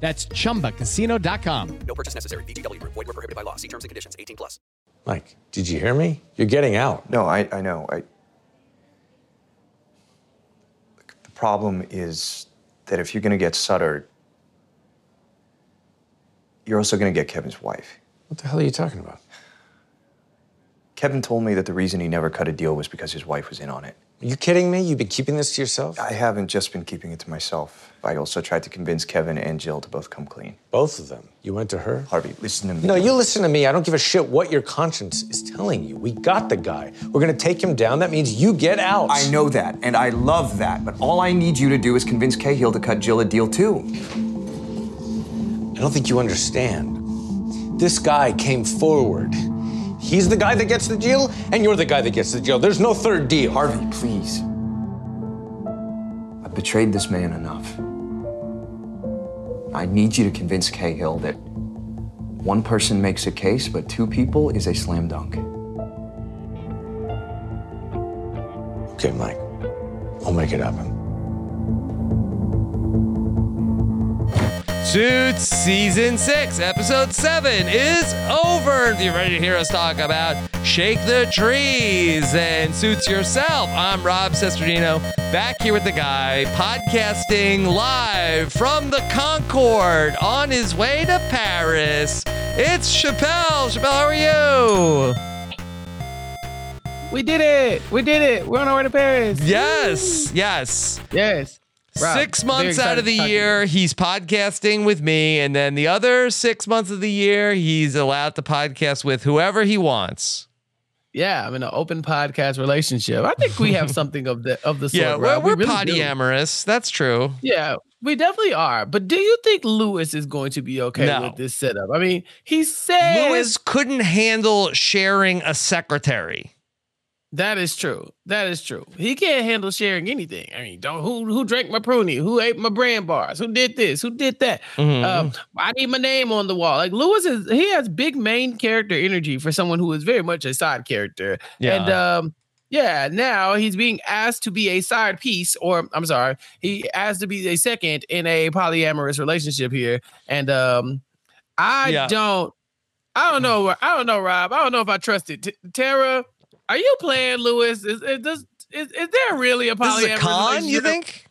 That's chumbacasino.com. No purchase necessary. VGW Group. Void were prohibited by law. See terms and conditions. 18 plus. Mike, did you hear me? You're getting out. No, I, I know. I... The problem is that if you're going to get Sutter, you're also going to get Kevin's wife. What the hell are you talking about? Kevin told me that the reason he never cut a deal was because his wife was in on it. Are you kidding me? You've been keeping this to yourself? I haven't just been keeping it to myself. I also tried to convince Kevin and Jill to both come clean. Both of them. You went to her? Harvey, listen to me. No, you listen to me. I don't give a shit what your conscience is telling you. We got the guy. We're gonna take him down. That means you get out. I know that, and I love that, but all I need you to do is convince Cahill to cut Jill a deal too. I don't think you understand. This guy came forward. He's the guy that gets the deal, and you're the guy that gets the deal. There's no third deal. Harvey, please. I've betrayed this man enough. I need you to convince Cahill that one person makes a case, but two people is a slam dunk. Okay, Mike. I'll make it happen. Suits season six, episode seven is over. If you're ready to hear us talk about Shake the Trees and Suits Yourself, I'm Rob Cesternino, back here with the guy, podcasting live from the Concorde on his way to Paris. It's Chappell. Chappell, how are you? We did it! We did it! We're on our way to Paris. Yes, yes. Yes. Rob, six months out of the to talk to year, he's podcasting with me, and then the other six months of the year, he's allowed to podcast with whoever he wants. Yeah, I'm in an open podcast relationship. I think we have something of the of the sort. Yeah, we're. We we're really do. That's true. Yeah, we definitely are. But do you think Louis is going to be okay No. with this setup? I mean, he said Louis couldn't handle sharing a secretary. That is true. That is true. He can't handle sharing anything. I mean, don't who who drank my pruny? Who ate my brand bars? Who did this? Who did that? Mhm. Um, I need my name on the wall. Like Louis is he has big main character energy for someone who is very much a side character. And Yeah. um yeah, now he's being asked to be a side piece, or I'm sorry, he asked to be a second in a polyamorous relationship here. And um I Yeah. don't I don't know. I don't know, Rob. I don't know if I trust it. T- Tara, are you playing Louis? Is, is, this, is, is there really a This polyamorous is a con, you relationship? think?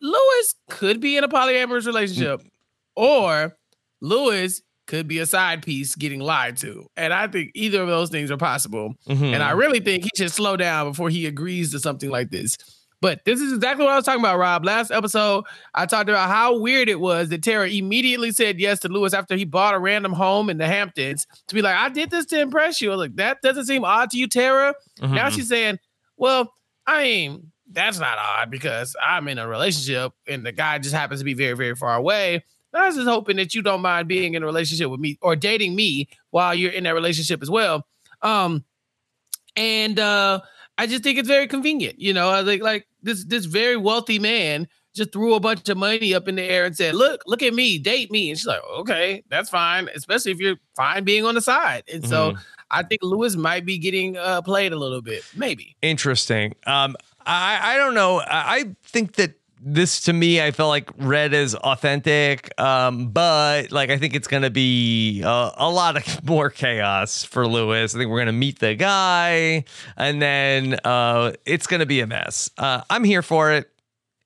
Louis could be in a polyamorous relationship, Mm. or Louis could be a side piece getting lied to. And I think either of those things are possible. And I really think he should slow down before he agrees to something like this. But this is exactly what I was talking about, Rob. Last episode, I talked about how weird it was that Tara immediately said yes to Louis after he bought a random home in the Hamptons to be like, I did this to impress you. Like, that doesn't seem odd to you, Tara. Now Mhm. she's saying, well, I mean, that's not odd because I'm in a relationship and the guy just happens to be very, very far away. I was just hoping that you don't mind being in a relationship with me or dating me while you're in that relationship as well. Um, and uh, I just think it's very convenient. You know, I think like this this very wealthy man just threw a bunch of money up in the air and said, "Look, look at me, date me." And she's like, "Okay, that's fine, especially if you're fine being on the side." And so Mhm. I think Louis might be getting uh, played a little bit, maybe. Interesting. Um, I I don't know. I I think that this to me I felt like read as authentic, um, but like I think it's gonna be a, a lot of more chaos for Louis. I think we're gonna meet the guy, and then uh, it's gonna be a mess. Uh, I'm here for it.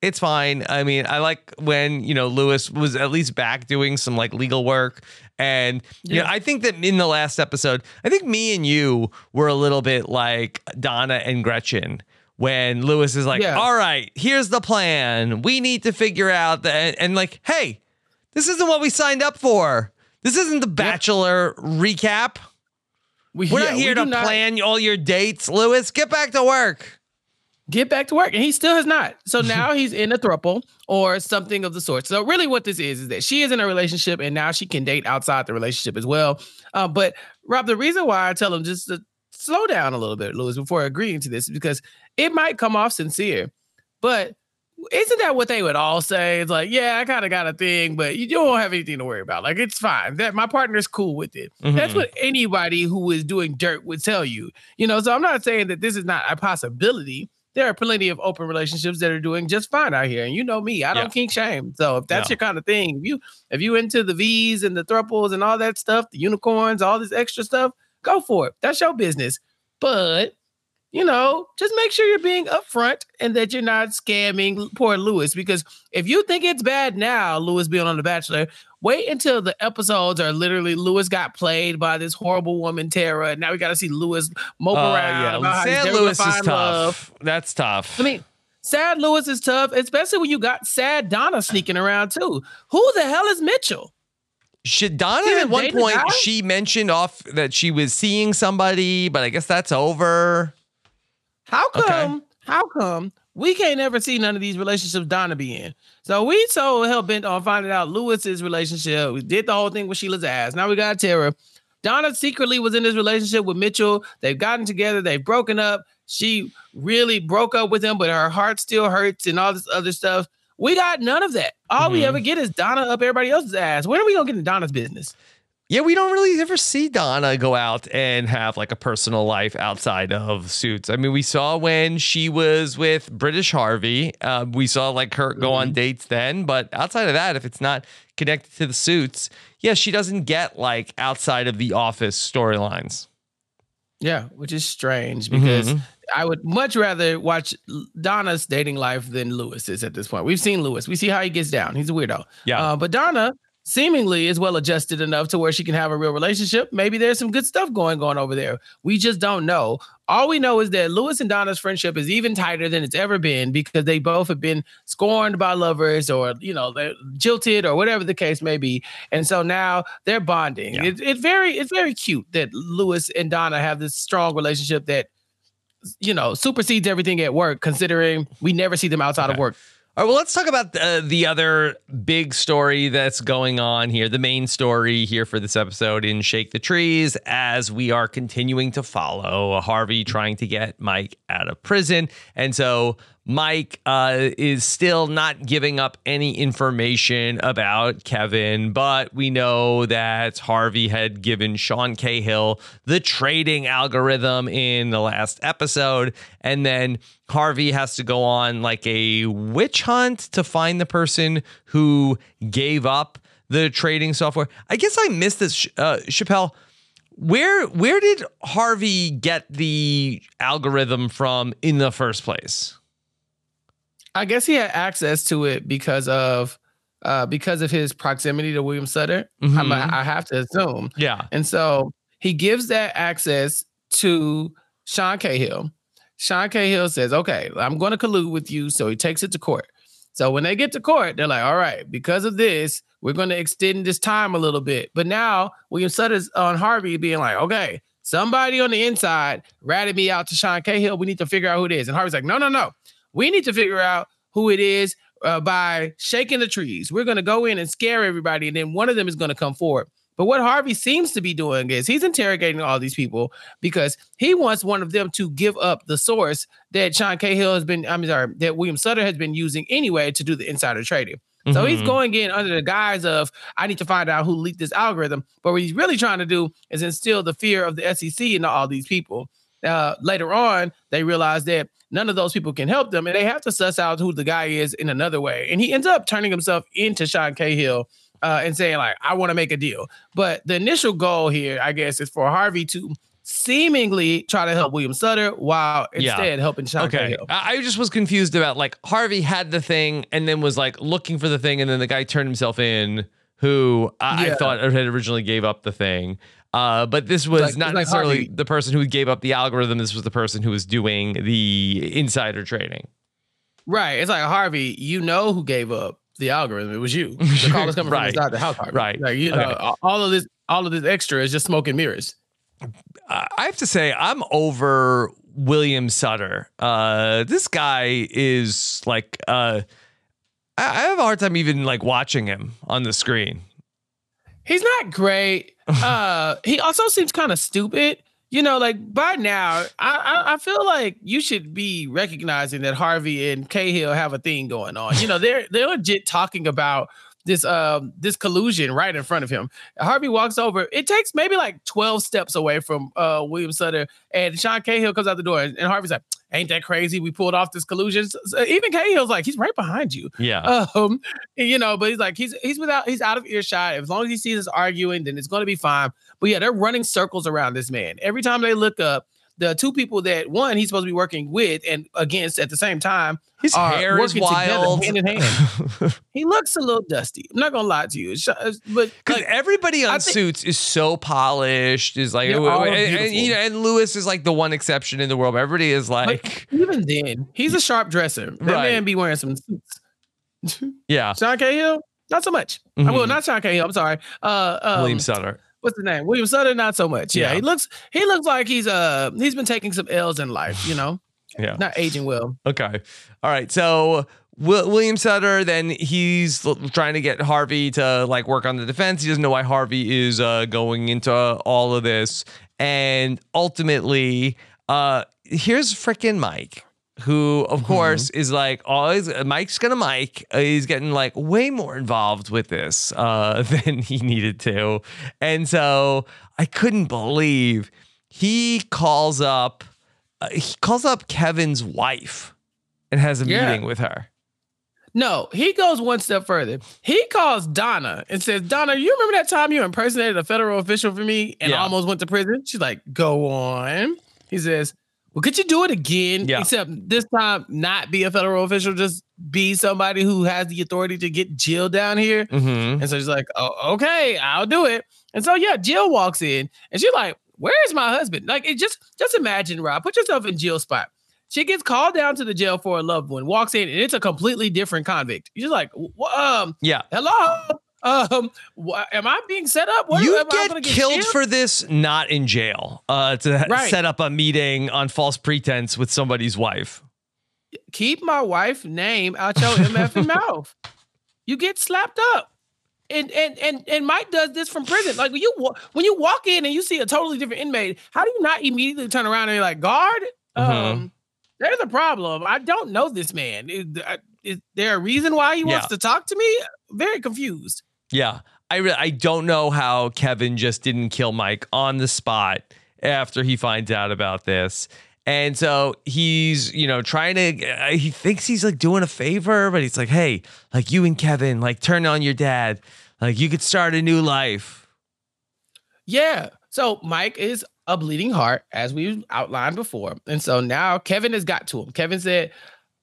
It's fine. I mean, I like when you know Louis was at least back doing some like legal work, and you know, I think that in the last episode, I think me and you were a little bit like Donna and Gretchen when Louis is like, Yeah. "All right, here's the plan. We need to figure out that," and like, "Hey, this isn't what we signed up for. This isn't the Bachelor recap. We, We're yeah, not here do to not- plan all your dates, Louis. Get back to work." get back to work and he still has not so now he's in a throuple or something of the sort so really what this is is that she is in a relationship and now she can date outside the relationship as well uh, but rob the reason why i tell him just to slow down a little bit louis before agreeing to this is because it might come off sincere but isn't that what they would all say it's like yeah i kind of got a thing but you don't have anything to worry about like it's fine that my partner's cool with it that's Mhm. what anybody who is doing dirt would tell you you know so i'm not saying that this is not a possibility there are plenty of open relationships that are doing just fine out here. And you know me, I don't Yeah. kink shame. So if that's No. your kind of thing, if you if you into the V's and the thruples and all that stuff, the unicorns, all this extra stuff, go for it. That's your business. But you know, just make sure you're being upfront and that you're not scamming poor Louis. Because if you think it's bad now, Louis being on The Bachelor, wait until the episodes are literally Louis got played by this horrible woman, Tara. And now we got to see Louis mope Oh around. about how he's San never gonna Louis is tough. love. That's tough. I mean, sad Louis is tough, especially when you got sad Donna sneaking around too. Who the hell is Mitchell? Should Donna She at one point she mentioned off that she was seeing somebody, but I guess that's over. How Okay. come? How come we can't ever see none of these relationships Donna be in? So we so hell bent on finding out Louis's relationship. We did the whole thing with Sheila's ass. Now we got Tara. Donna secretly was in this relationship with Mitchell. They've gotten together. They've broken up. She really broke up with him, but her heart still hurts and all this other stuff. We got none of that. All we Mhm. ever get is Donna up everybody else's ass. When are we gonna get in Donna's business? Yeah, we don't really ever see Donna go out and have like a personal life outside of suits. I mean, we saw when she was with British Harvey, uh, we saw like her go on dates then, but outside of that, if it's not connected to the suits, yeah, she doesn't get like outside of the office storylines. Yeah, which is strange because Mhm. I would much rather watch Donna's dating life than Louis's at this point. We've seen Louis. We see how he gets down. He's a weirdo. Yeah. Uh, but Donna seemingly is well adjusted enough to where she can have a real relationship. Maybe there's some good stuff going on over there. We just don't know. All we know is that Louis and Donna's friendship is even tighter than it's ever been because they both have been scorned by lovers or, you know, they're jilted or whatever the case may be. And so now they're bonding. Yeah. It, it's very, it's very cute that Louis and Donna have this strong relationship that, you know, supersedes everything at work, considering we never see them outside of work. All right, well, let's talk about uh, the other big story that's going on here, the main story here for this episode in Shake the Trees, as we are continuing to follow Harvey trying to get Mike out of prison. And so Mike uh, is still not giving up any information about Kevin, but we know that Harvey had given Sean Cahill the trading algorithm in the last episode. And then Harvey has to go on like a witch hunt to find the person who gave up the trading software. I guess I missed this, uh, Chappell. Where where did Harvey get the algorithm from in the first place? I guess he had access to it because of uh because of his proximity to William Sutter. I'm, Mhm. I have to assume. Yeah. And so he gives that access to Sean Cahill. Sean Cahill says, okay, I'm going to collude with you. So he takes it to court. So when they get to court, they're like, all right, because of this, we're going to extend this time a little bit. But now William Sutter's on Harvey being like, okay, somebody on the inside ratted me out to Sean Cahill. We need to figure out who it is. And Harvey's like, no, no, no. We need to figure out who it is uh, by shaking the trees. We're going to go in and scare everybody. And then one of them is going to come forward. But what Harvey seems to be doing is he's interrogating all these people because he wants one of them to give up the source that Sean Cahill has been, I'm sorry, that William Sutter has been using anyway to do the insider trading. So he's Mhm. going in under the guise of I need to find out who leaked this algorithm. But what he's really trying to do is instill the fear of the SEC into all these people. Uh, later on, they realize that none of those people can help them, and they have to suss out who the guy is in another way. And he ends up turning himself into Sean Cahill uh, and saying like, "I want to make a deal." But the initial goal here, I guess, is for Harvey to seemingly try to help William Sutter while Yeah. instead helping Sean Okay. Cahill. I just was confused about like Harvey had the thing and then was like looking for the thing and then the guy turned himself in who I, I thought had originally gave up the thing. Uh, but this was like- not like necessarily Harvey. the person who gave up the algorithm. This was the person who was doing the insider trading. Right. It's like Harvey, you know who gave up the algorithm. It was you. The call is coming Right. from inside the house, Harvey. Right. Like, you know, Okay. a- all of this, all of this extra is just smoke and mirrors. I have to say, I'm over William Sutter. Uh, this guy is like, uh, I I have a hard time even like watching him on the screen. He's not great. Uh, he also seems kind of stupid. You know, like by now, I, I I feel like you should be recognizing that Harvey and Cahill have a thing going on. You know, they're they're legit talking about this um this collusion right in front of him. Harvey walks over. It takes maybe like 12 steps away from uh William Sutter and Sean Cahill comes out the door and, and Harvey's like, ain't that crazy? We pulled off this collusion. So- even Cahill's like, he's right behind you. Yeah. Um, you know, but he's like, he's he's without he's out of earshot. As long as he sees us arguing, then it's gonna be fine. But yeah, they're running circles around this man. Every time they look up, the two people that one he's supposed to be working with and against at the same time His are hair is working together, wild. hand in hand. he looks a little dusty. I'm not gonna lie to you. But Because like, everybody on I think- Suits is so polished, is like, and, and, you know, and Louis is like the one exception in the world. Everybody is like, but even then, he's a sharp dresser. That Right. man be wearing some suits. yeah, Sean Cahill, not so much. Uh, Well, Mhm. not Sean Cahill. I'm sorry. Uh, um, William Sutter. What's the name? William Sutter, not so much. Yeah, Yeah. he looks he looks like he's uh he's been taking some L's in life, you know, Yeah. not aging well. Okay. All right. So William Sutter, then he's trying to get Harvey to like work on the defense. He doesn't know why Harvey is uh, going into all of this, and ultimately, uh, here's frickin' Mike. Who, of course, is like always. Mike's gonna Mike. Uh, he's getting like way more involved with this uh, than he needed to, and so I couldn't believe he calls up. Uh, he calls up Kevin's wife and has a Yeah. meeting with her. No, he goes one step further. He calls Donna and says, Donna, you remember that time you impersonated a federal official for me and Yeah. almost went to prison? She's like, go on. He says, Well, could you do it again? Yeah. Except this time, not be a federal official, just be somebody who has the authority to get Jill down here. Mm-hmm. And so she's like, oh, okay, I'll do it. And so yeah, Jill walks in and she's like, where's my husband? Like it just just imagine, Rob, put yourself in Jill's spot. She gets called down to the jail for a loved one, walks in, and it's a completely different convict. You're like, "Wh- um, Yeah. hello, um, wh- am I being set up? What, you am I gonna get killed killed? for this not in jail uh, to Right. set up a meeting on false pretense with somebody's wife. keep my wife's name out your MF mouth. You get slapped up. And and and and Mike does this from prison. Like when you when you walk in and you see a totally different inmate, how do you not immediately turn around and be like, guard? Mhm. Um, there's a problem. I don't know this man. Is, uh, is there a reason why he wants Yeah. to talk to me? Very confused. Yeah. I, re- I don't know how Kevin just didn't kill Mike on the spot after he finds out about this. And so he's, you know, trying to, uh, he thinks he's like doing a favor, but he's like, hey, like you and Kevin, like turn on your dad. Like you could start a new life. Yeah. So Mike is a bleeding heart, as we outlined before. And so now Kevin has got to him. Kevin said,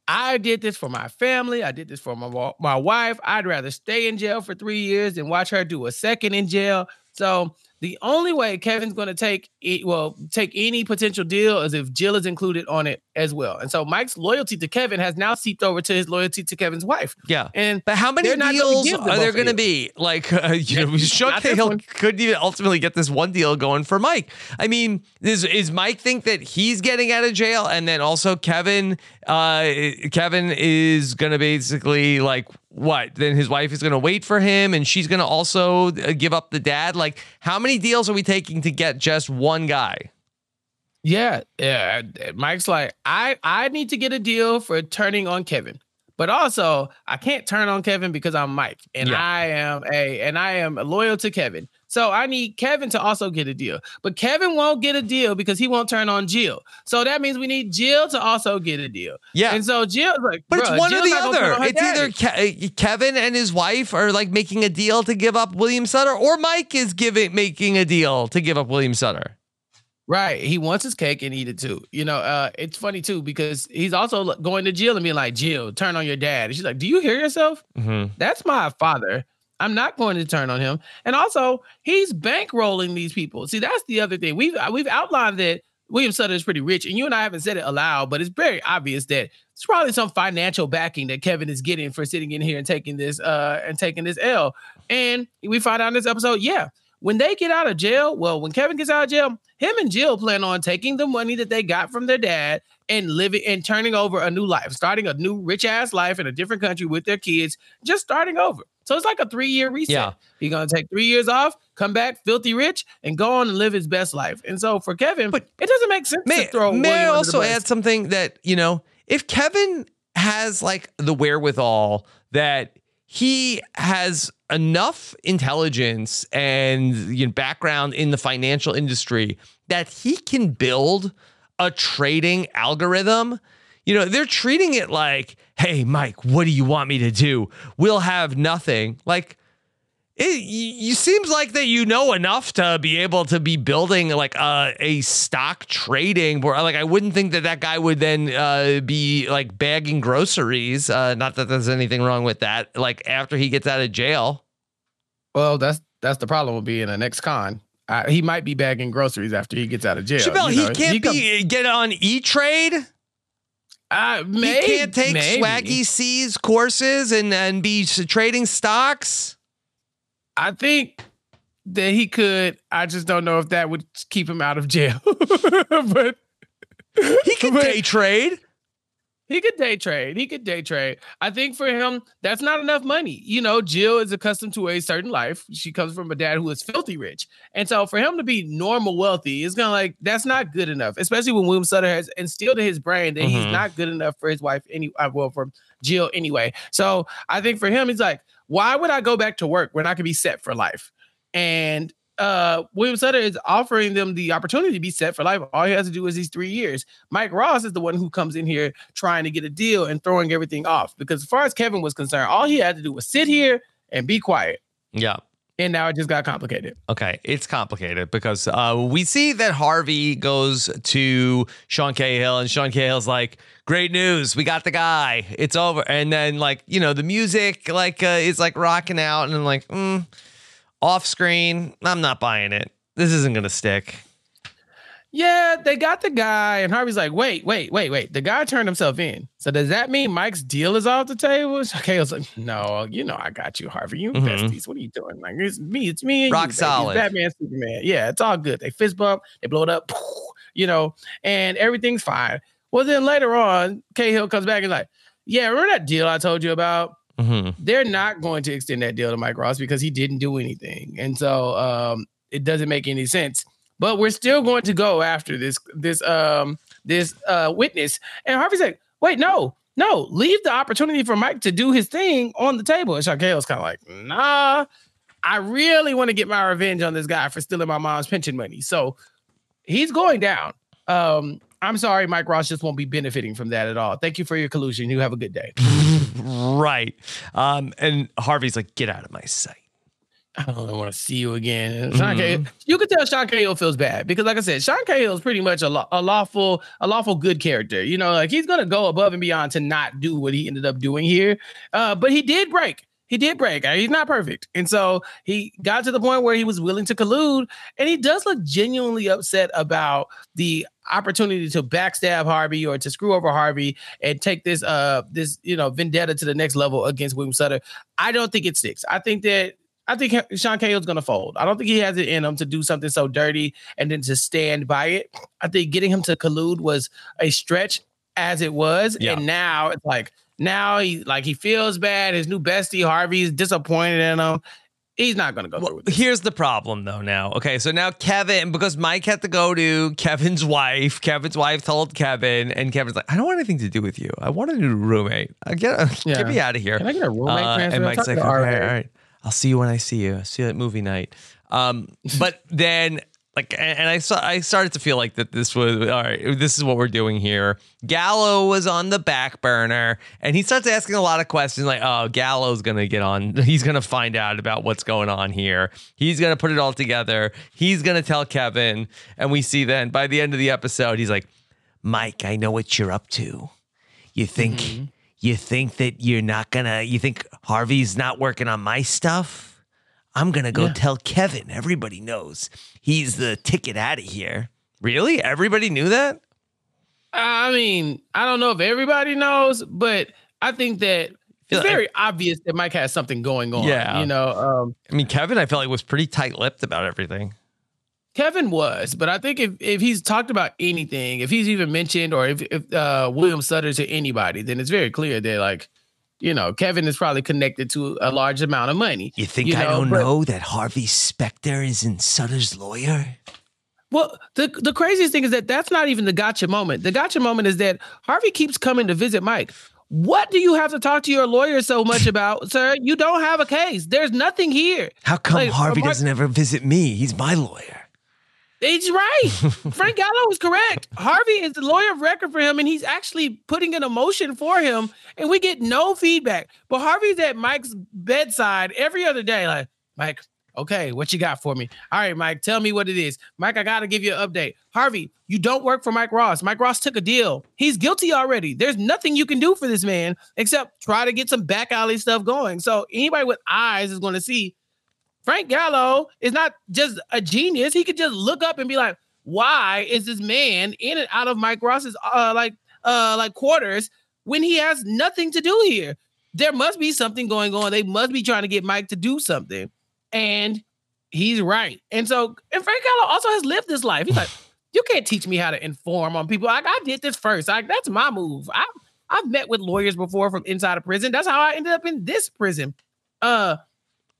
I did this for my family. I did this for my, my wife. I'd rather stay in jail for three years than watch her do a second in jail. So the only way Kevin's going to take it, well, take any potential deal is if Jill is included on it as well. And so Mike's loyalty to Kevin has now seeped over to his loyalty to Kevin's wife. Yeah. And But how many deals are there going to be? Like, uh, you know, Sean not this couldn't even ultimately get this one deal going for Mike. I mean, is is Mike think that he's getting out of jail, and then also Kevin, uh, Kevin is going to basically like what? Then his wife is going to wait for him, and she's going to also uh, give up the dad. Like, how many deals are we taking to get just one guy? Yeah, yeah. Mike's like, I I need to get a deal for turning on Kevin. But also, I can't turn on Kevin because I'm Mike, and Yeah. I am a and I am loyal to Kevin. So I need Kevin to also get a deal. But Kevin won't get a deal because he won't turn on Jill. So that means we need Jill to also get a deal. Yeah. And so Jill's like, But it's "Bruh, one or the not gonna turn other. on It's either. Ke- uh, Kevin and his wife are like making a deal to give up William Sutter, or Mike is giving making a deal to give up William Sutter. Right. He wants his cake and eat it too. You know, uh, it's funny too because he's also going to Jill and being like, Jill, turn on your dad. And she's like, Do you hear yourself? Mm-hmm. That's my father. I'm not going to turn on him. And also, he's bankrolling these people. See, that's the other thing. We've uh, we've outlined that William Sutter is pretty rich, and you and I haven't said it aloud, but it's very obvious that it's probably some financial backing that Kevin is getting for sitting in here and taking this uh and taking this L. And we find out in this episode, yeah, when they get out of jail, well, when Kevin gets out of jail, him and Jill plan on taking the money that they got from their dad and living and turning over a new life, starting a new rich ass life in a different country with their kids, just starting over. So it's like a three year reset. Yeah. He's gonna take three years off, come back filthy rich, and go on and live his best life. And so for Kevin, But it doesn't make sense May, to throw. may I William the also add something that, you know, if Kevin has like the wherewithal that he has enough intelligence and you know, background in the financial industry that he can build a trading algorithm. You know, they're treating it like, hey, Mike, what do you want me to do? We'll have nothing. Like, it you seems like that you know enough to be able to be building like a, a stock trading where like I wouldn't think that that guy would then uh, be like bagging groceries. Uh, not that there's anything wrong with that. Like after he gets out of jail. Well, that's that's the problem with being an ex-con. Uh, he might be bagging groceries after he gets out of jail. Chappell, you know. he can't come- be get on E Trade. Uh, He can't take maybe. Swaggy C's courses and and be trading stocks. I think that he could. I just don't know if that would keep him out of jail. but He can but day trade. He could day trade. He could day trade. I think for him, that's not enough money. You know, Jill is accustomed to a certain life. She comes from a dad who is filthy rich. And so for him to be normal wealthy, it's gonna like that's not good enough, especially when William Sutter has instilled in his brain that he's Mhm. not good enough for his wife any uh, well for Jill anyway. So I think for him, he's like, why would I go back to work when I could be set for life? And uh William Sutter is offering them the opportunity to be set for life. All he has to do is these three years. Mike Ross is the one who comes in here trying to get a deal and throwing everything off. Because as far as Kevin was concerned, all he had to do was sit here and be quiet. Yeah. And now it just got complicated. Okay, it's complicated because uh, we see that Harvey goes to Sean Cahill, and Sean Cahill's like, "Great news, we got the guy. It's over." And then, like, you know, the music like uh, is like rocking out, and I'm like, mm, off screen, I'm not buying it. This isn't gonna stick. Yeah, they got the guy, and Harvey's like, wait, wait, wait, wait. The guy turned himself in. So does that mean Mike's deal is off the table? Okay, I was like, no, you know I got you, Harvey. You Mhm. besties. What are you doing? Like it's me, it's me and Rock you, solid. Batman, Superman. Yeah, it's all good. They fist bump, they blow it up, you know, and everything's fine. Well, then later on, Cahill comes back and like, yeah, remember that deal I told you about? Hmm they're not going to extend that deal to Mike Ross because he didn't do anything. And so um it doesn't make any sense. But we're still going to go after this this um this uh witness. And Harvey's like, wait, no, no, leave the opportunity for Mike to do his thing on the table. And Cahill's kind of like, nah, I really want to get my revenge on this guy for stealing my mom's pension money. So he's going down. Um, I'm sorry, Mike Ross just won't be benefiting from that at all. Thank you for your collusion. You have a good day. Right. Um, and Harvey's like, "Get out of my sight." I don't want to see you again. Sean Cahill, you can tell Sean Cahill feels bad because, like I said, Sean Cahill is pretty much a, law, a lawful, a lawful good character. You know, like he's gonna go above and beyond to not do what he ended up doing here. Uh, but he did break. He did break. Uh, He's not perfect, and so he got to the point where he was willing to collude, and he does look genuinely upset about the opportunity to backstab Harvey or to screw over Harvey and take this uh this you know vendetta to the next level against William Sutter. I don't think it sticks. I think that I think Sean Cahill's going to fold. I don't think he has it in him to do something so dirty and then to stand by it. I think getting him to collude was a stretch as it was, Yeah. and now it's like now he like he feels bad. His new bestie Harvey's disappointed in him. he's not going to go through with it. here's the problem though now. Okay, so now Kevin, because Mike had to go to Kevin's wife, Kevin's wife told Kevin, and Kevin's like, I don't want anything to do with you. I want a new roommate. I get, Yeah. get me out of here. Can I get a roommate Uh, transfer? and Mike's like, the okay, RA. all right. I'll see you when I see you. I'll see you at movie night. Um, but then like and I saw I started to feel like that this was all right, this is what we're doing here. Gallo was on the back burner and he starts asking a lot of questions like, oh, Gallo's gonna get on, he's gonna find out about what's going on here. He's gonna put it all together. He's gonna tell Kevin. And we see then by the end of the episode, he's like, Mike, I know what you're up to. You think mm-hmm. you think that you're not gonna you think Harvey's not working on my stuff? I'm gonna go Yeah. tell Kevin. Everybody knows he's the ticket out of here. Really? Everybody knew that? I mean, I don't know if everybody knows, but I think that it's like- very obvious that Mike has something going on. Yeah. You know, um, I mean, Kevin, I felt like was pretty tight-lipped about everything. Kevin was, but I think if, if he's talked about anything, if he's even mentioned or if, if uh, William Sutter to anybody, then it's very clear that like, you know, Kevin is probably connected to a large amount of money. You think You I know, don't but- know that Harvey Specter is in Sutter's lawyer? Well, the the craziest thing is that that's not even the gotcha moment. The gotcha moment is that Harvey keeps coming to visit Mike. What do you have to talk to your lawyer so much about, sir? You don't have a case. There's nothing here. How come Like, uh, Harvey Mark- doesn't ever visit me? He's my lawyer. He's right. Frank Gallo is correct. Harvey is the lawyer of record for him, and he's actually putting in a motion for him, and we get no feedback. But Harvey's at Mike's bedside every other day, like, Mike, okay, what you got for me? All right, Mike, tell me what it is. Mike, I got to give you an update. Harvey, you don't work for Mike Ross. Mike Ross took a deal. He's guilty already. There's nothing you can do for this man except try to get some back alley stuff going. So anybody with eyes is going to see Frank Gallo is not just a genius. He could just look up and be like, why is this man in and out of Mike Ross's uh like uh like quarters when he has nothing to do here? There must be something going on. They must be trying to get Mike to do something. And he's right. And so and Frank Gallo also has lived this life. He's like, you can't teach me how to inform on people. Like I did this first. Like that's my move. I I've met with lawyers before from inside of prison. That's how I ended up in this prison. Uh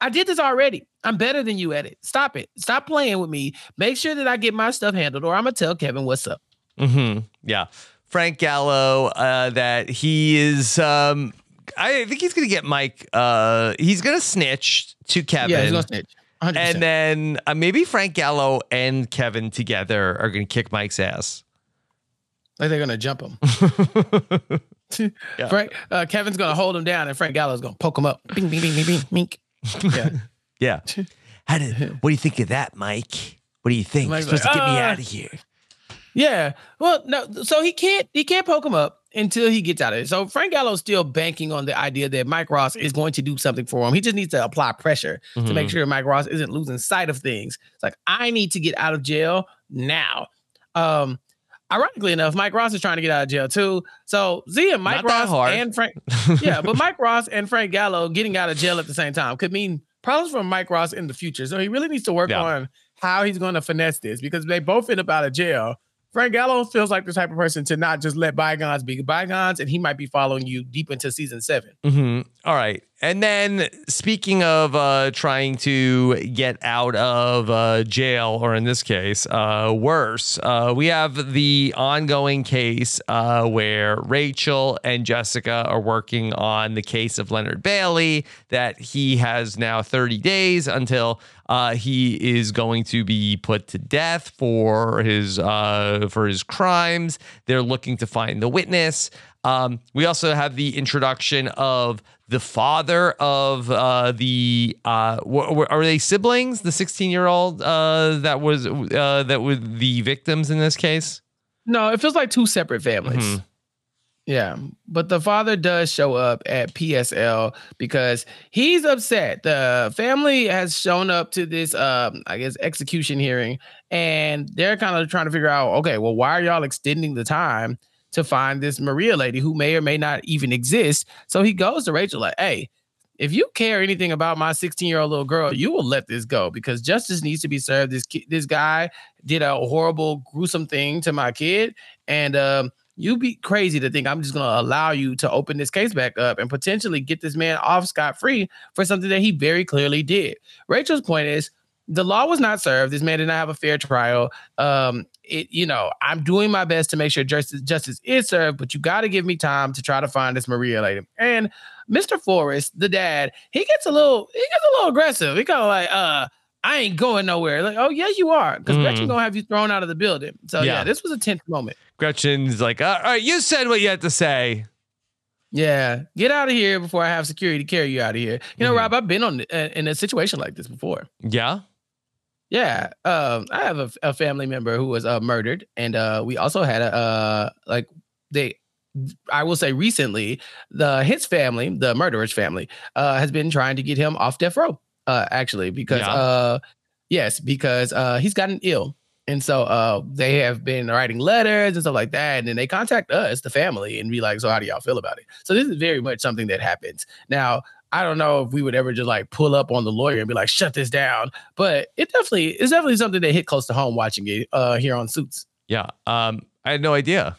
I did this already. I'm better than you at it. Stop it. Stop playing with me. Make sure that I get my stuff handled, or I'm gonna tell Kevin what's up. Mm-hmm. Yeah. Frank Gallo, uh, that he is um I think he's gonna get Mike uh he's gonna snitch to Kevin. Yeah, he's gonna snitch. 100%. And then uh, maybe Frank Gallo and Kevin together are gonna kick Mike's ass. like they're gonna jump him. Yeah. Frank, uh, Kevin's gonna hold him down, and Frank Gallo's gonna poke him up. Bing, bing, bing, bing, bing, mink. Yeah. Yeah. How did what do you think of that, Mike? What do you think? You're Mike's supposed to like, get me "Uh, out of here. Yeah. Well, no. So he can't he can't poke him up until he gets out of it. So Frank Gallo's still banking on the idea that Mike Ross is going to do something for him. He just needs to apply pressure to make Mhm. sure Mike Ross isn't losing sight of things. It's like I need to get out of jail now. Um, ironically enough, Mike Ross is trying to get out of jail too. So Z and Mike Not Ross and Frank, yeah, but Mike Ross and Frank Gallo getting out of jail at the same time could mean problems for Mike Ross in the future. So he really needs to work Yeah. on how he's going to finesse this because they both end up out of jail. Frank Gallo feels like the type of person to not just let bygones be bygones, and he might be following you deep into season seven. hmm All right. And then speaking of uh, trying to get out of uh, jail, or in this case, uh, worse, uh, we have the ongoing case uh, where Rachel and Jessica are working on the case of Leonard Bailey, that he has now 30 days until uh, he is going to be put to death for his uh, for his crimes. They're looking to find the witness. Um, we also have the introduction of the father of uh, the uh, are they siblings? The 16 year old uh, that was uh, that were the victims in this case. No, it feels like two separate families. Mhm. Yeah, but the father does show up at PSL because he's upset. The family has shown up to this, um, I guess, execution hearing, and they're kind of trying to figure out, okay, well, why are y'all extending the time to find this Maria lady who may or may not even exist? So he goes to Rachel like, hey, if you care anything about my 16 year old little girl, you will let this go because justice needs to be served. This ki- this guy did a horrible, gruesome thing to my kid, and um, you'd be crazy to think I'm just gonna allow you to open this case back up and potentially get this man off scot free for something that he very clearly did. Rachel's point is the law was not served. This man did not have a fair trial. Um, it, you know, I'm doing my best to make sure justice, justice is served, but you got to give me time to try to find this Maria lady. And Mr. Forrest, the dad, he gets a little, he gets a little aggressive. He kind of like, uh, I ain't going nowhere. Like, oh yeah, you are, because Mm. Gretchen gonna have you thrown out of the building. So yeah, Yeah. this was a tense moment. Gretchen's like, all right, you said what you had to say. Yeah, get out of here before I have security carry you out of here. You know, Mhm. Rob, I've been on uh, in a situation like this before. Yeah. Yeah, um, I have a, a family member who was uh, murdered, and uh, we also had a uh, like they. I will say recently, the his family, the murderer's family, uh, has been trying to get him off death row. Uh, actually, because Yeah. uh, yes, because uh, he's gotten ill, and so uh, they have been writing letters and stuff like that, and then they contact us, the family, and be like, "So how do y'all feel about it?" So this is very much something that happens now. I don't know if we would ever just like pull up on the lawyer and be like, "Shut this down," but it definitely is definitely something that hit close to home watching it uh, here on Suits. Yeah. Um, I had no idea.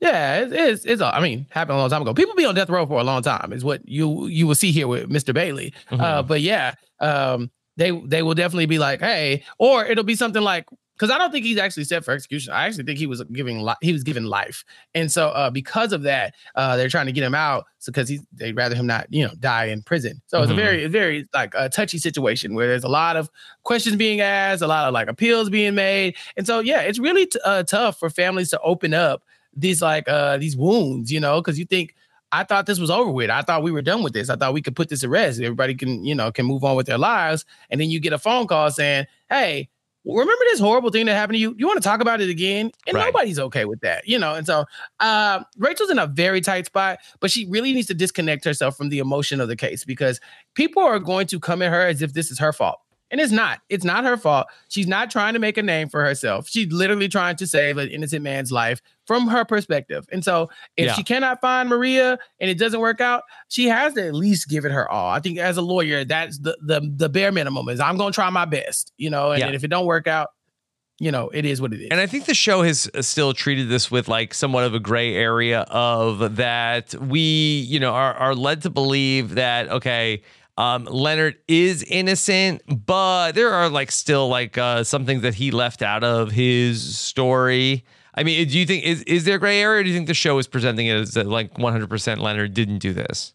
Yeah, it, it's it's. I mean, happened a long time ago. People be on death row for a long time. Is what you you will see here with Mr. Bailey. Uh, but yeah, um, they they will definitely be like, hey, or it'll be something like because I don't think he's actually set for execution. I actually think he was giving li- he was given life, and so uh, because of that, uh, they're trying to get him out. So because he's they'd rather him not you know die in prison. So it's a Mhm. very very like a touchy situation where there's a lot of questions being asked, a lot of like appeals being made, and so yeah, it's really t- uh, tough for families to open up these like uh these wounds, you know, because you think. I thought this was over with. I thought we were done with this. I thought we could put this to rest. Everybody can, you know, can move on with their lives. And then you get a phone call saying, "Hey, remember this horrible thing that happened to you? You want to talk about it again?" And Right. nobody's okay with that, you know. And so, uh, Rachel's in a very tight spot, but she really needs to disconnect herself from the emotion of the case because people are going to come at her as if this is her fault. And it's not. It's not her fault. She's not trying to make a name for herself. She's literally trying to save an innocent man's life from her perspective. And so, if Yeah. she cannot find Maria and it doesn't work out, she has to at least give it her all. I think as a lawyer, that's the the, the bare minimum is I'm going to try my best, you know. And Yeah. if it don't work out, you know, it is what it is. And I think the show has uh, still treated this with like somewhat of a gray area of that we, you know, are, are led to believe that, okay, um, Leonard is innocent, but there are like still like uh, some things that he left out of his story. I mean, do you think is is there a gray area? Or do you think the show is presenting it as that like 100% Leonard didn't do this?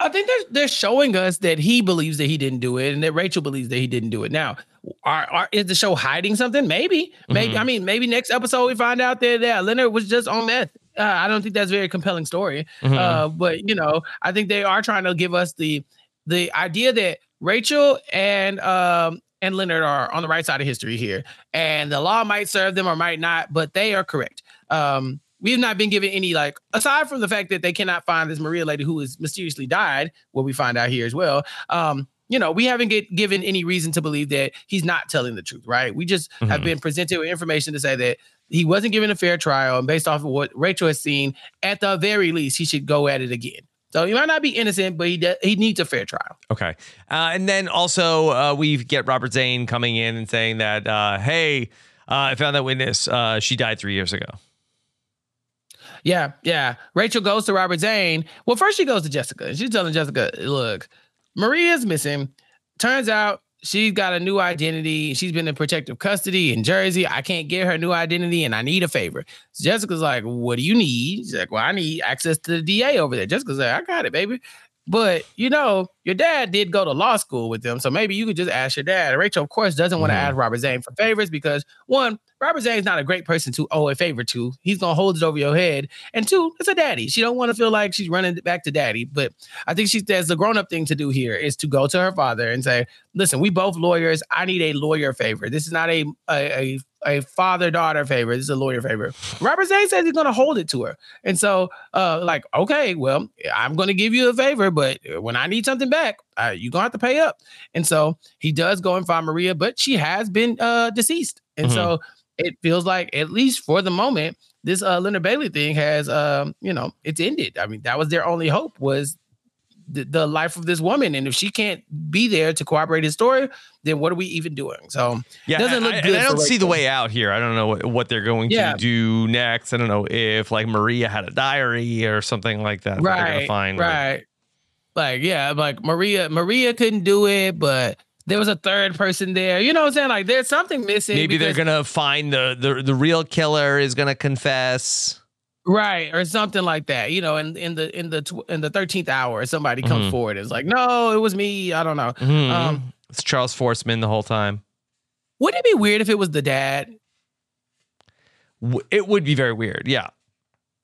I think they're they're showing us that he believes that he didn't do it, and that Rachel believes that he didn't do it. Now, are, are is the show hiding something? Maybe, maybe. Mhm. I mean, maybe next episode we find out that yeah, Leonard was just on meth. Uh, I don't think that's a very compelling story. Mhm. Uh, but you know, I think they are trying to give us the the idea that Rachel and um and Leonard are on the right side of history here, and the law might serve them or might not, but they are correct. Um, we've not been given any like aside from the fact that they cannot find this Maria lady who has mysteriously died, what we find out here as well. Um, you know, we haven't get given any reason to believe that he's not telling the truth, right? We just have Mhm. been presented with information to say that he wasn't given a fair trial, and based off of what Rachel has seen, at the very least, he should go at it again. So he might not be innocent, but he de- he needs a fair trial. Okay. Uh, and then also uh, we get Robert Zane coming in and saying that, uh, hey, uh, I found that witness. Uh, she died three years ago. Yeah, yeah. Rachel goes to Robert Zane. Well, first she goes to Jessica. and She's telling Jessica, look, Maria's missing. Turns out she's got a new identity. She's been in protective custody in Jersey. I can't get her new identity and I need a favor. So Jessica's like, what do you need? She's like, well, I need access to the DA over there. Jessica's like, I got it, baby. But you know, your dad did go to law school with them, so maybe you could just ask your dad. Rachel, of course, doesn't want to Mhm. ask Robert Zane for favors because one, Robert Zane's not a great person to owe a favor to. He's gonna hold it over your head, and two, it's a daddy. She don't want to feel like she's running back to daddy. But I think she says the grown up thing to do here is to go to her father and say, "Listen, we both lawyers. I need a lawyer favor. This is not a a, a a father daughter favor. This is a lawyer favor. Robert Zane says he's going to hold it to her. And so, uh, like, okay, well, I'm going to give you a favor, but when I need something back, uh, you're going to have to pay up. And so he does go and find Maria, but she has been uh, deceased. And so it feels like, at least for the moment, this uh, Leonard Bailey thing has, um, you know, it's ended. I mean, that was their only hope was the, the life of this woman. And if she can't be there to corroborate his story, then what are we even doing? So Yeah, doesn't look I, good I don't see the way out here. I don't know what, what they're going Yeah. to do next. I don't know if like Maria had a diary or something like that. that they're gonna right, like- right. Like, yeah, like Maria, Maria couldn't do it, but there was a third person there. You know what I'm saying? Like, there's something missing. maybe they're gonna find the, the the real killer is gonna confess. right or something like that. You know, in in the in the tw- in the thirteenth hour, somebody comes Mhm. forward and is like, "No, it was me." I don't know. Mhm. Um, it's Charles Forstman the whole time. Wouldn't it be weird if it was the dad? It would be very weird. Yeah.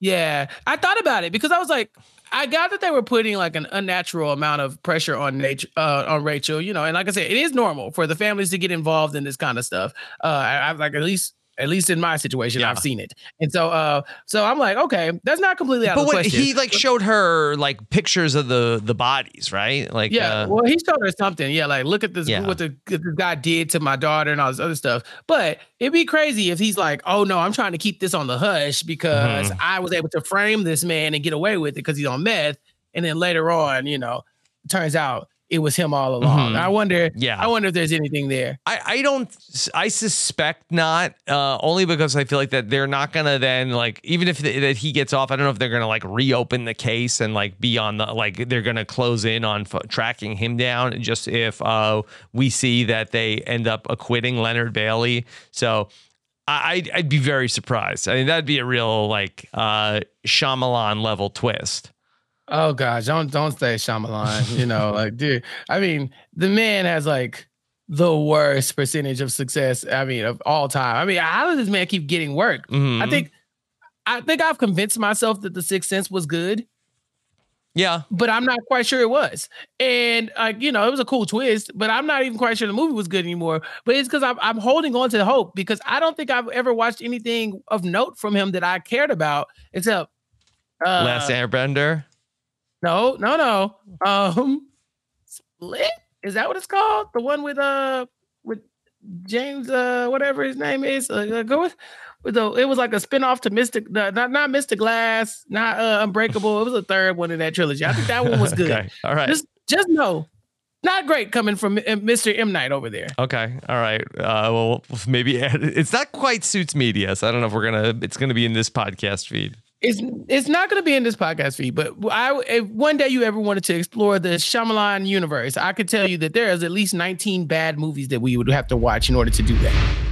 Yeah, I thought about it because I was like, I got that they were putting like an unnatural amount of pressure on nature, uh, on Rachel, you know, and like I said, it is normal for the families to get involved in this kind of stuff. Uh, I, I've like at least, at least in my situation, Yeah. I've seen it, and so, uh, so I'm like, okay, that's not completely out But of the what question. he like showed her like pictures of the the bodies, right? Like yeah, uh, well, he showed her something. Yeah, like look at this, Yeah. what the, this guy did to my daughter and all this other stuff. But it'd be crazy if he's like, oh no, I'm trying to keep this on the hush because Mhm. I was able to frame this man and get away with it because he's on meth. And then later on, you know, turns out it was him all along. Mhm. I wonder, Yeah. I wonder if there's anything there. I, I don't I suspect not uh, only because I feel like that they're not gonna then like even if th- that he gets off I don't know if they're gonna like reopen the case and like be on the like they're gonna close in on f- tracking him down just if uh, we see that they end up acquitting Leonard Bailey so I I'd, I'd be very surprised I mean that'd be a real like uh Shyamalan level twist Oh gosh, don't don't say Shyamalan. You know, like dude. I mean, the man has like the worst percentage of success. I mean, of all time. I mean, how does this man keep getting work? I Mhm. think, I think I've convinced myself that The Sixth Sense was good, yeah but I'm not quite sure it was. And like, you know, it was a cool twist, but I'm not even quite sure the movie was good anymore. But it's because I'm I'm holding on to the hope because I don't think I've ever watched anything of note from him that I cared about except. Uh, Last Airbender no, no, no. Um, Split is that what it's called? The one with uh with James uh whatever his name is. Uh, uh, go with with the it was like a spinoff to Mystic, not not Mr. Glass, not uh, Unbreakable. It was a third one in that trilogy. I think that one was good. okay all right Just just know, not great coming from uh, Mr. M Night over there. Okay. All right. Uh, well, maybe it's not quite suits media, so I don't know if we're gonna. It's gonna be in this podcast feed. It's it's not going to be in this podcast feed, but I if one day you ever wanted to explore the Shyamalan universe, I could tell you that there is at least 19 bad movies that we would have to watch in order to do that.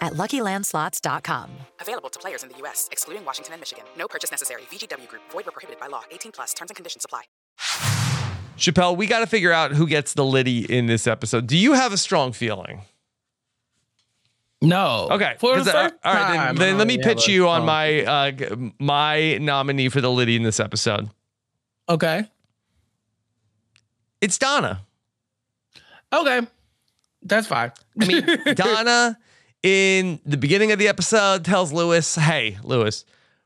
at luckylandslots.com. Available to players in the U.S., excluding Washington and Michigan. No purchase necessary. VGW Group, void or prohibited by law. 18 plus terms and conditions apply. Chappell, we got to figure out who gets the Liddy in this episode. Do you have a strong feeling? No. Okay. For the 'cause, uh, first all right. Then, time, then I let me don't pitch you on my uh, my nominee for the Liddy in this episode. Okay. It's Donna. Okay. That's fine. I mean, Donna in the beginning of the episode tells Louis, "Hey, Louis,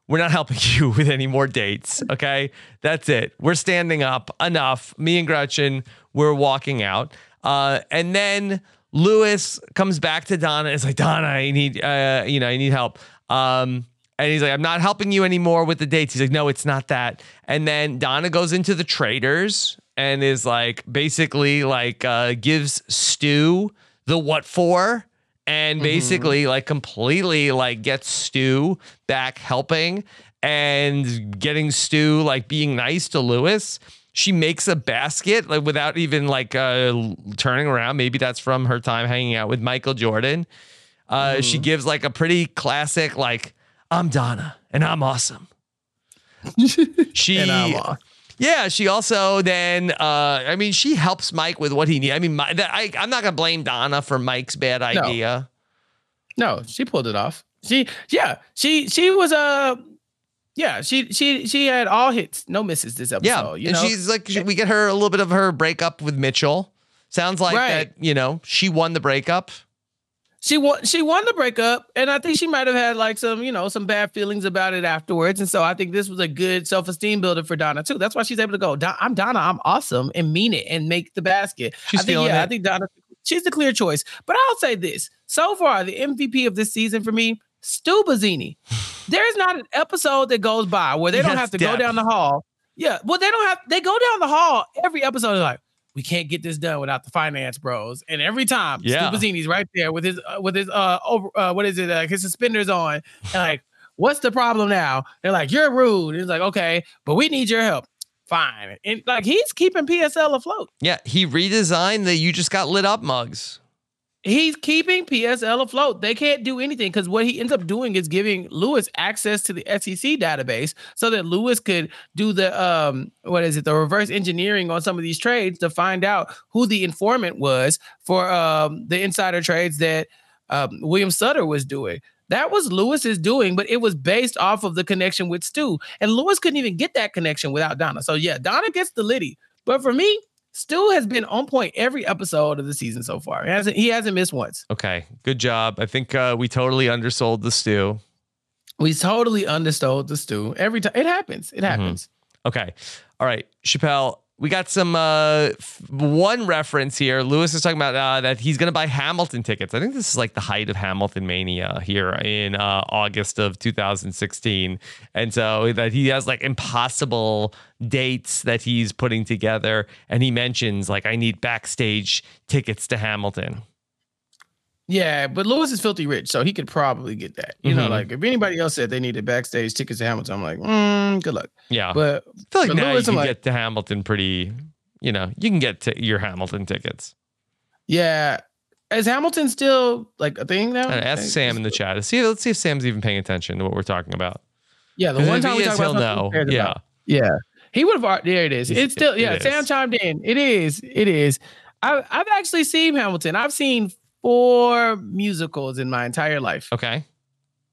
we're not helping you with any more dates. Okay, that's it. We're standing up. Enough. Me and Gretchen, we're walking out." Uh, and then Louis comes back to Donna and is like, "Donna, I need, uh, you know, I need help." Um, and he's like, I'm not helping you anymore with the dates. He's like, no, it's not that. And then Donna goes into the traders and is like, basically, like, uh, gives Stu the what for and basically, like, completely, like, gets Stu back helping and getting Stu, like, being nice to Louis. She makes a basket, like, without even, like, uh, turning around. Maybe that's from her time hanging out with Michael Jordan. Uh, She Mm-hmm. gives like a pretty classic, like, I'm Donna and I'm awesome. she, And I'm yeah, she also then, uh, I mean, she helps Mike with what he needs. I mean, my, that, I, I'm not going to blame Donna for Mike's bad idea. No, she pulled it off. She yeah, she she was uh yeah, she she she had all hits, no misses this episode. Yeah, you and know? she's like, she- we get her a little bit of her breakup with Mitchell. Sounds like Right. that, you know, she won the breakup. She won she won the breakup and i think she might have had like some you know some bad feelings about it afterwards and so i think this was a good self-esteem builder for donna too. That's why she's able to go i'm donna i'm awesome and mean it and make the basket. She's i think feeling yeah i think donna she's the clear choice. But i'll say this. So far the mvp of this season for me stu Buzzini. there's not an episode that goes by where they don't Yes, have to go down the hall. Yeah well they don't have they go down the hall every episode like we can't get this done without the finance bros. And every time, Yeah. Stu Buzzini's right there with his uh, with his uh over uh, what is it uh, his suspenders on. And like, what's the problem now? They're like, you're rude. He's like, okay, but we need your help. Fine. And like he's keeping PSL afloat. Yeah, he redesigned the "You Just Got Lit Up" mugs. He's keeping PSL afloat. They can't do anything because what he ends up doing is giving Louis access to the SEC database so that Louis could do the um what is it the reverse engineering on some of these trades to find out who the informant was for um the insider trades that um, William Sutter was doing. That was Louis's doing, but it was based off of the connection with Stu, and Louis couldn't even get that connection without Donna. So yeah, Donna gets the Liddy, but for me. Stu has been on point every episode of the season so far. He hasn't he hasn't missed once. Okay, good job. I think uh, we totally undersold the stew. We totally undersold the stew every time. It happens. It happens. Okay, all right, Chappell. We got some uh, one reference here. Louis is talking about uh, that he's going to buy Hamilton tickets. I think this is like the height of Hamilton mania here in uh, August of 2016, and so that he has like impossible dates that he's putting together, and he mentions like I need backstage tickets to Hamilton. Yeah, but Louis is filthy rich, so he could probably get that. You know, Mhm. like if anybody else said they needed backstage tickets to Hamilton, I'm like, mm, good luck. Yeah, But I feel like now Louis, you can like, get to Hamilton pretty. You know, you can get to your Hamilton tickets. yeah. Is Hamilton still like a thing now? Ask Sam in the chat. See, let's see if Sam's even paying attention to what we're talking about. Yeah, the one time he we talked about know. Yeah. about. Yeah. He would have there it is. He's- It's still it yeah, Sam is. chimed in. It is. It is. I I've actually seen Hamilton. I've seen four musicals in my entire life. Okay.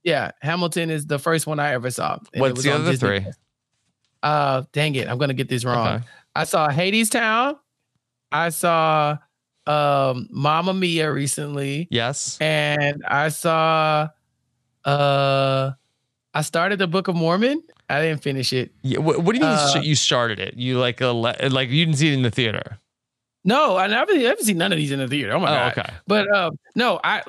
Yeah, Hamilton is the first one I ever saw. What's was the other Disney three? Plus. Uh, dang it, I'm gonna get this wrong. Okay. I saw Hadestown. I saw um Mamma Mia recently, Yes. and I saw uh I started the Book of Mormon. I didn't finish it. Yeah, what, what do you mean Uh, you started it? You like a like you didn't see it in the theater? No, I never, I haven't seen none of these in the theater. Oh my Oh, god! okay. But um, no, I,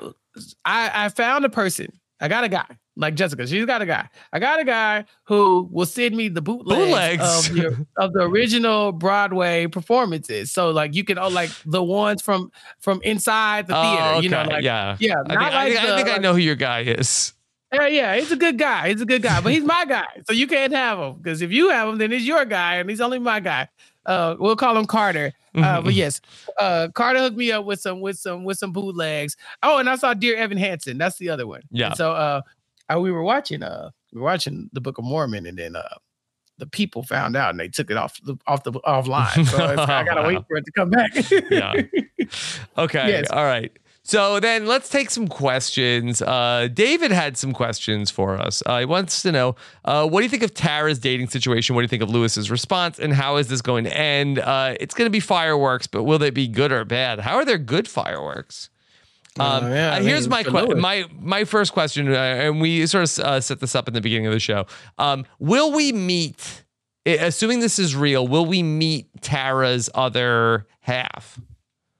I, I found a person. I got a guy like Jessica. She's got a guy. I got a guy who will send me the bootlegs, Bootlegs. of the of the original Broadway performances. So like you can oh like the ones from from inside the theater. Oh, You know, okay, like yeah, yeah. I think, not I, like think, I the- think I know who your guy is. Yeah, yeah, he's a good guy. He's a good guy, but he's my guy. So you can't have him because if you have him, then he's your guy, and he's only my guy. Uh, we'll call him Carter. Uh, but yes, uh, Carter hooked me up with some with some with some bootlegs. Oh, and I saw Dear Evan Hansen. That's the other one. Yeah. And so uh, uh, we were watching uh we were watching the Book of Mormon, and then uh the people found out and they took it off the off the offline. So I gotta wait for it to come back. Yeah. Okay. Yes. All right. So then let's take some questions. Uh, David had some questions for us. Uh, he wants to know uh, what do you think of Tara's dating situation? What do you think of Louis's response? And how is this going to end? Uh, it's going to be fireworks, but will they be good or bad? How are there good fireworks? Um, Oh, yeah, uh, here's mean, my que- my my first question, uh, and we sort of uh, set this up in the beginning of the show. Um, will we meet? Assuming this is real, will we meet Tara's other half?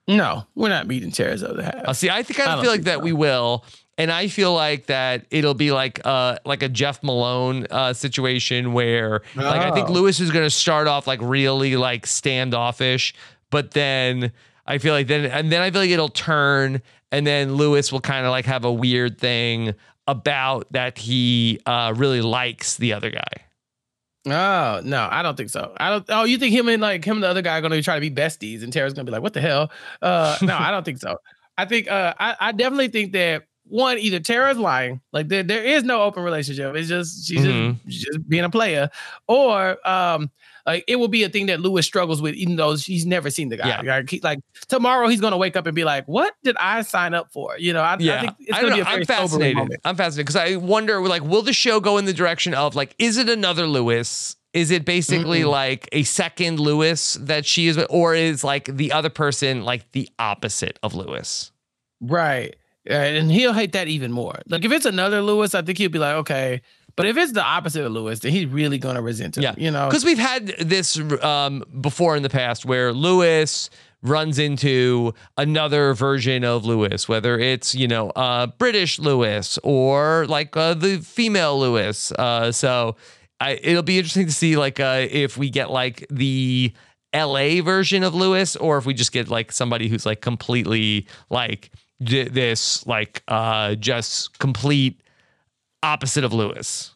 No, we're not beating meeting Tara's other half. Uh, see, I think I, I feel like that so. we will, and I feel like that it'll be like uh like a Jeff Malone uh situation where like I think Oh. Louis is going to start off like really like standoffish, but then I feel like then and then I feel like it'll turn, and then Louis will kind of like have a weird thing about that he uh really likes the other guy. Oh no, I don't think so. I don't. Oh, you think him and like him and the other guy are gonna try to be besties, and Tara's gonna be like, "What the hell?" Uh, no, I don't think so. I think uh, I, I definitely think that one, either Tara's lying, like there, there is no open relationship. It's just she's Mhm. just, she's just being a player, or um, like it will be a thing that Louis struggles with, even though she's never seen the guy. Yeah. Like, he- like tomorrow, he's gonna wake up and be like, "What did I sign up for?" You know, I, I Yeah, think it's I gonna be a very I'm fascinated. moment. I'm fascinated because I wonder, like, will the show go in the direction of like, is it another Louis? Is it basically Mm-mm. like a second Louis that she is, or is like the other person like the opposite of Louis? Right. Yeah, and he'll hate that even more. Like if it's another Louis, I think he'll be like, okay. But if it's the opposite of Louis, then he's really gonna resent him. Yeah, You know, because we've had this um, before in the past where Louis runs into another version of Louis, whether it's you know uh, British Louis or like uh, the female Louis. Uh, so I, it'll be interesting to see like uh, if we get like the LA version of Louis or if we just get like somebody who's like completely like d- this like uh, just complete opposite of Louis.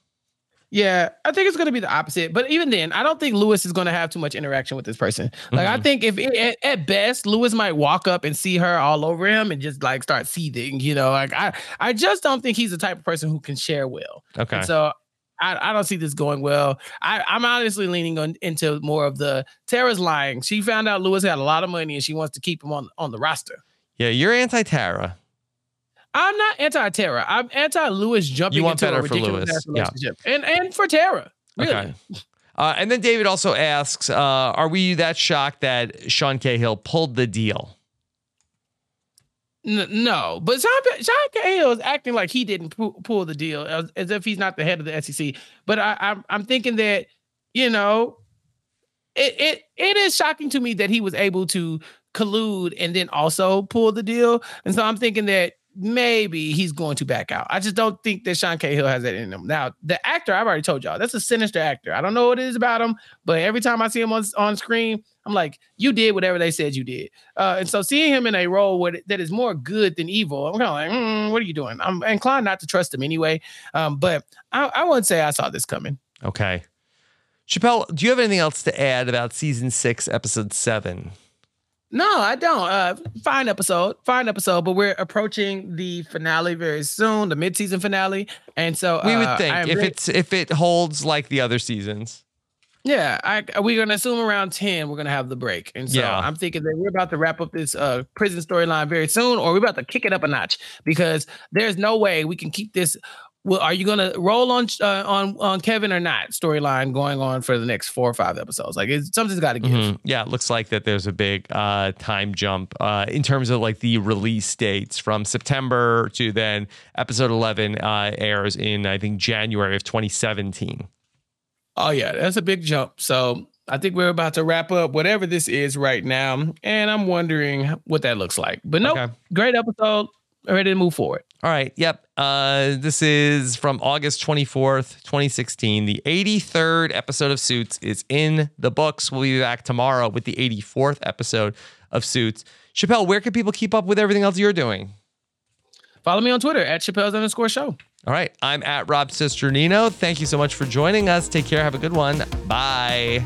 Yeah, I think it's going to be the opposite. But even then, I don't think Louis is going to have too much interaction with this person. Like, I Mhm. think if at, at best, Louis might walk up and see her all over him and just like start seething. You know, like I, I just don't think he's the type of person who can share well. Okay. And so I, I don't see this going well. I, I'm honestly leaning on into more of the Tara's lying. She found out Louis had a lot of money and she wants to keep him on on the roster. Yeah, you're anti Tara. I'm not anti-Tara. I'm anti-Louis jumping You want into a better for ridiculous Louis. Yeah. and and for Tara. Really. Okay. Uh, and then David also asks, uh, "Are we that shocked that Sean Cahill pulled the deal?" N- no, but Sean, Sean Cahill is acting like he didn't pull, pull the deal, as, as if he's not the head of the SEC. But I, I'm I'm thinking that you know, it it it is shocking to me that he was able to collude and then also pull the deal. And so I'm thinking that maybe he's going to back out. I just don't think that Sean Cahill has that in him. Now, the actor, I've already told y'all, that's a sinister actor. I don't know what it is about him, but every time I see him on, on screen, I'm like, you did whatever they said you did. Uh, and so seeing him in a role where, that is more good than evil, I'm kind of like, mm, what are you doing? I'm inclined not to trust him anyway. Um, but I, I wouldn't say I saw this coming. Okay. Chappell, do you have anything else to add about season six, episode seven? No, I don't. Uh, fine episode, fine episode, but we're approaching the finale very soon, the mid-season finale, and so We would uh, think if it's if it holds like the other seasons. yeah, I, we're gonna assume around ten we're gonna have the break, and so Yeah. I'm thinking that we're about to wrap up this uh prison storyline very soon, or we're about to kick it up a notch because there's no way we can keep this. Well, are you gonna roll on uh, on on Kevin or not storyline going on for the next four or five episodes? Like, it's, something's got to give. Mhm. Yeah, it looks like that there's a big uh, time jump uh, in terms of like the release dates from September to then episode 11 uh, airs in, I think, January of 2017. Oh yeah, that's a big jump. So I think we're about to wrap up whatever this is right now, and I'm wondering what that looks like. But no, Okay. great episode. Ready to move forward. All right. Yep. Uh, this is from August 24th, 2016. The 83rd episode of Suits is in the books. We'll be back tomorrow with the 84th episode of Suits. Chappell, where can people keep up with everything else you're doing? Follow me on Twitter at Chappell's underscore show. All right. I'm at Rob Cesternino. Thank you so much for joining us. Take care. Have a good one. Bye.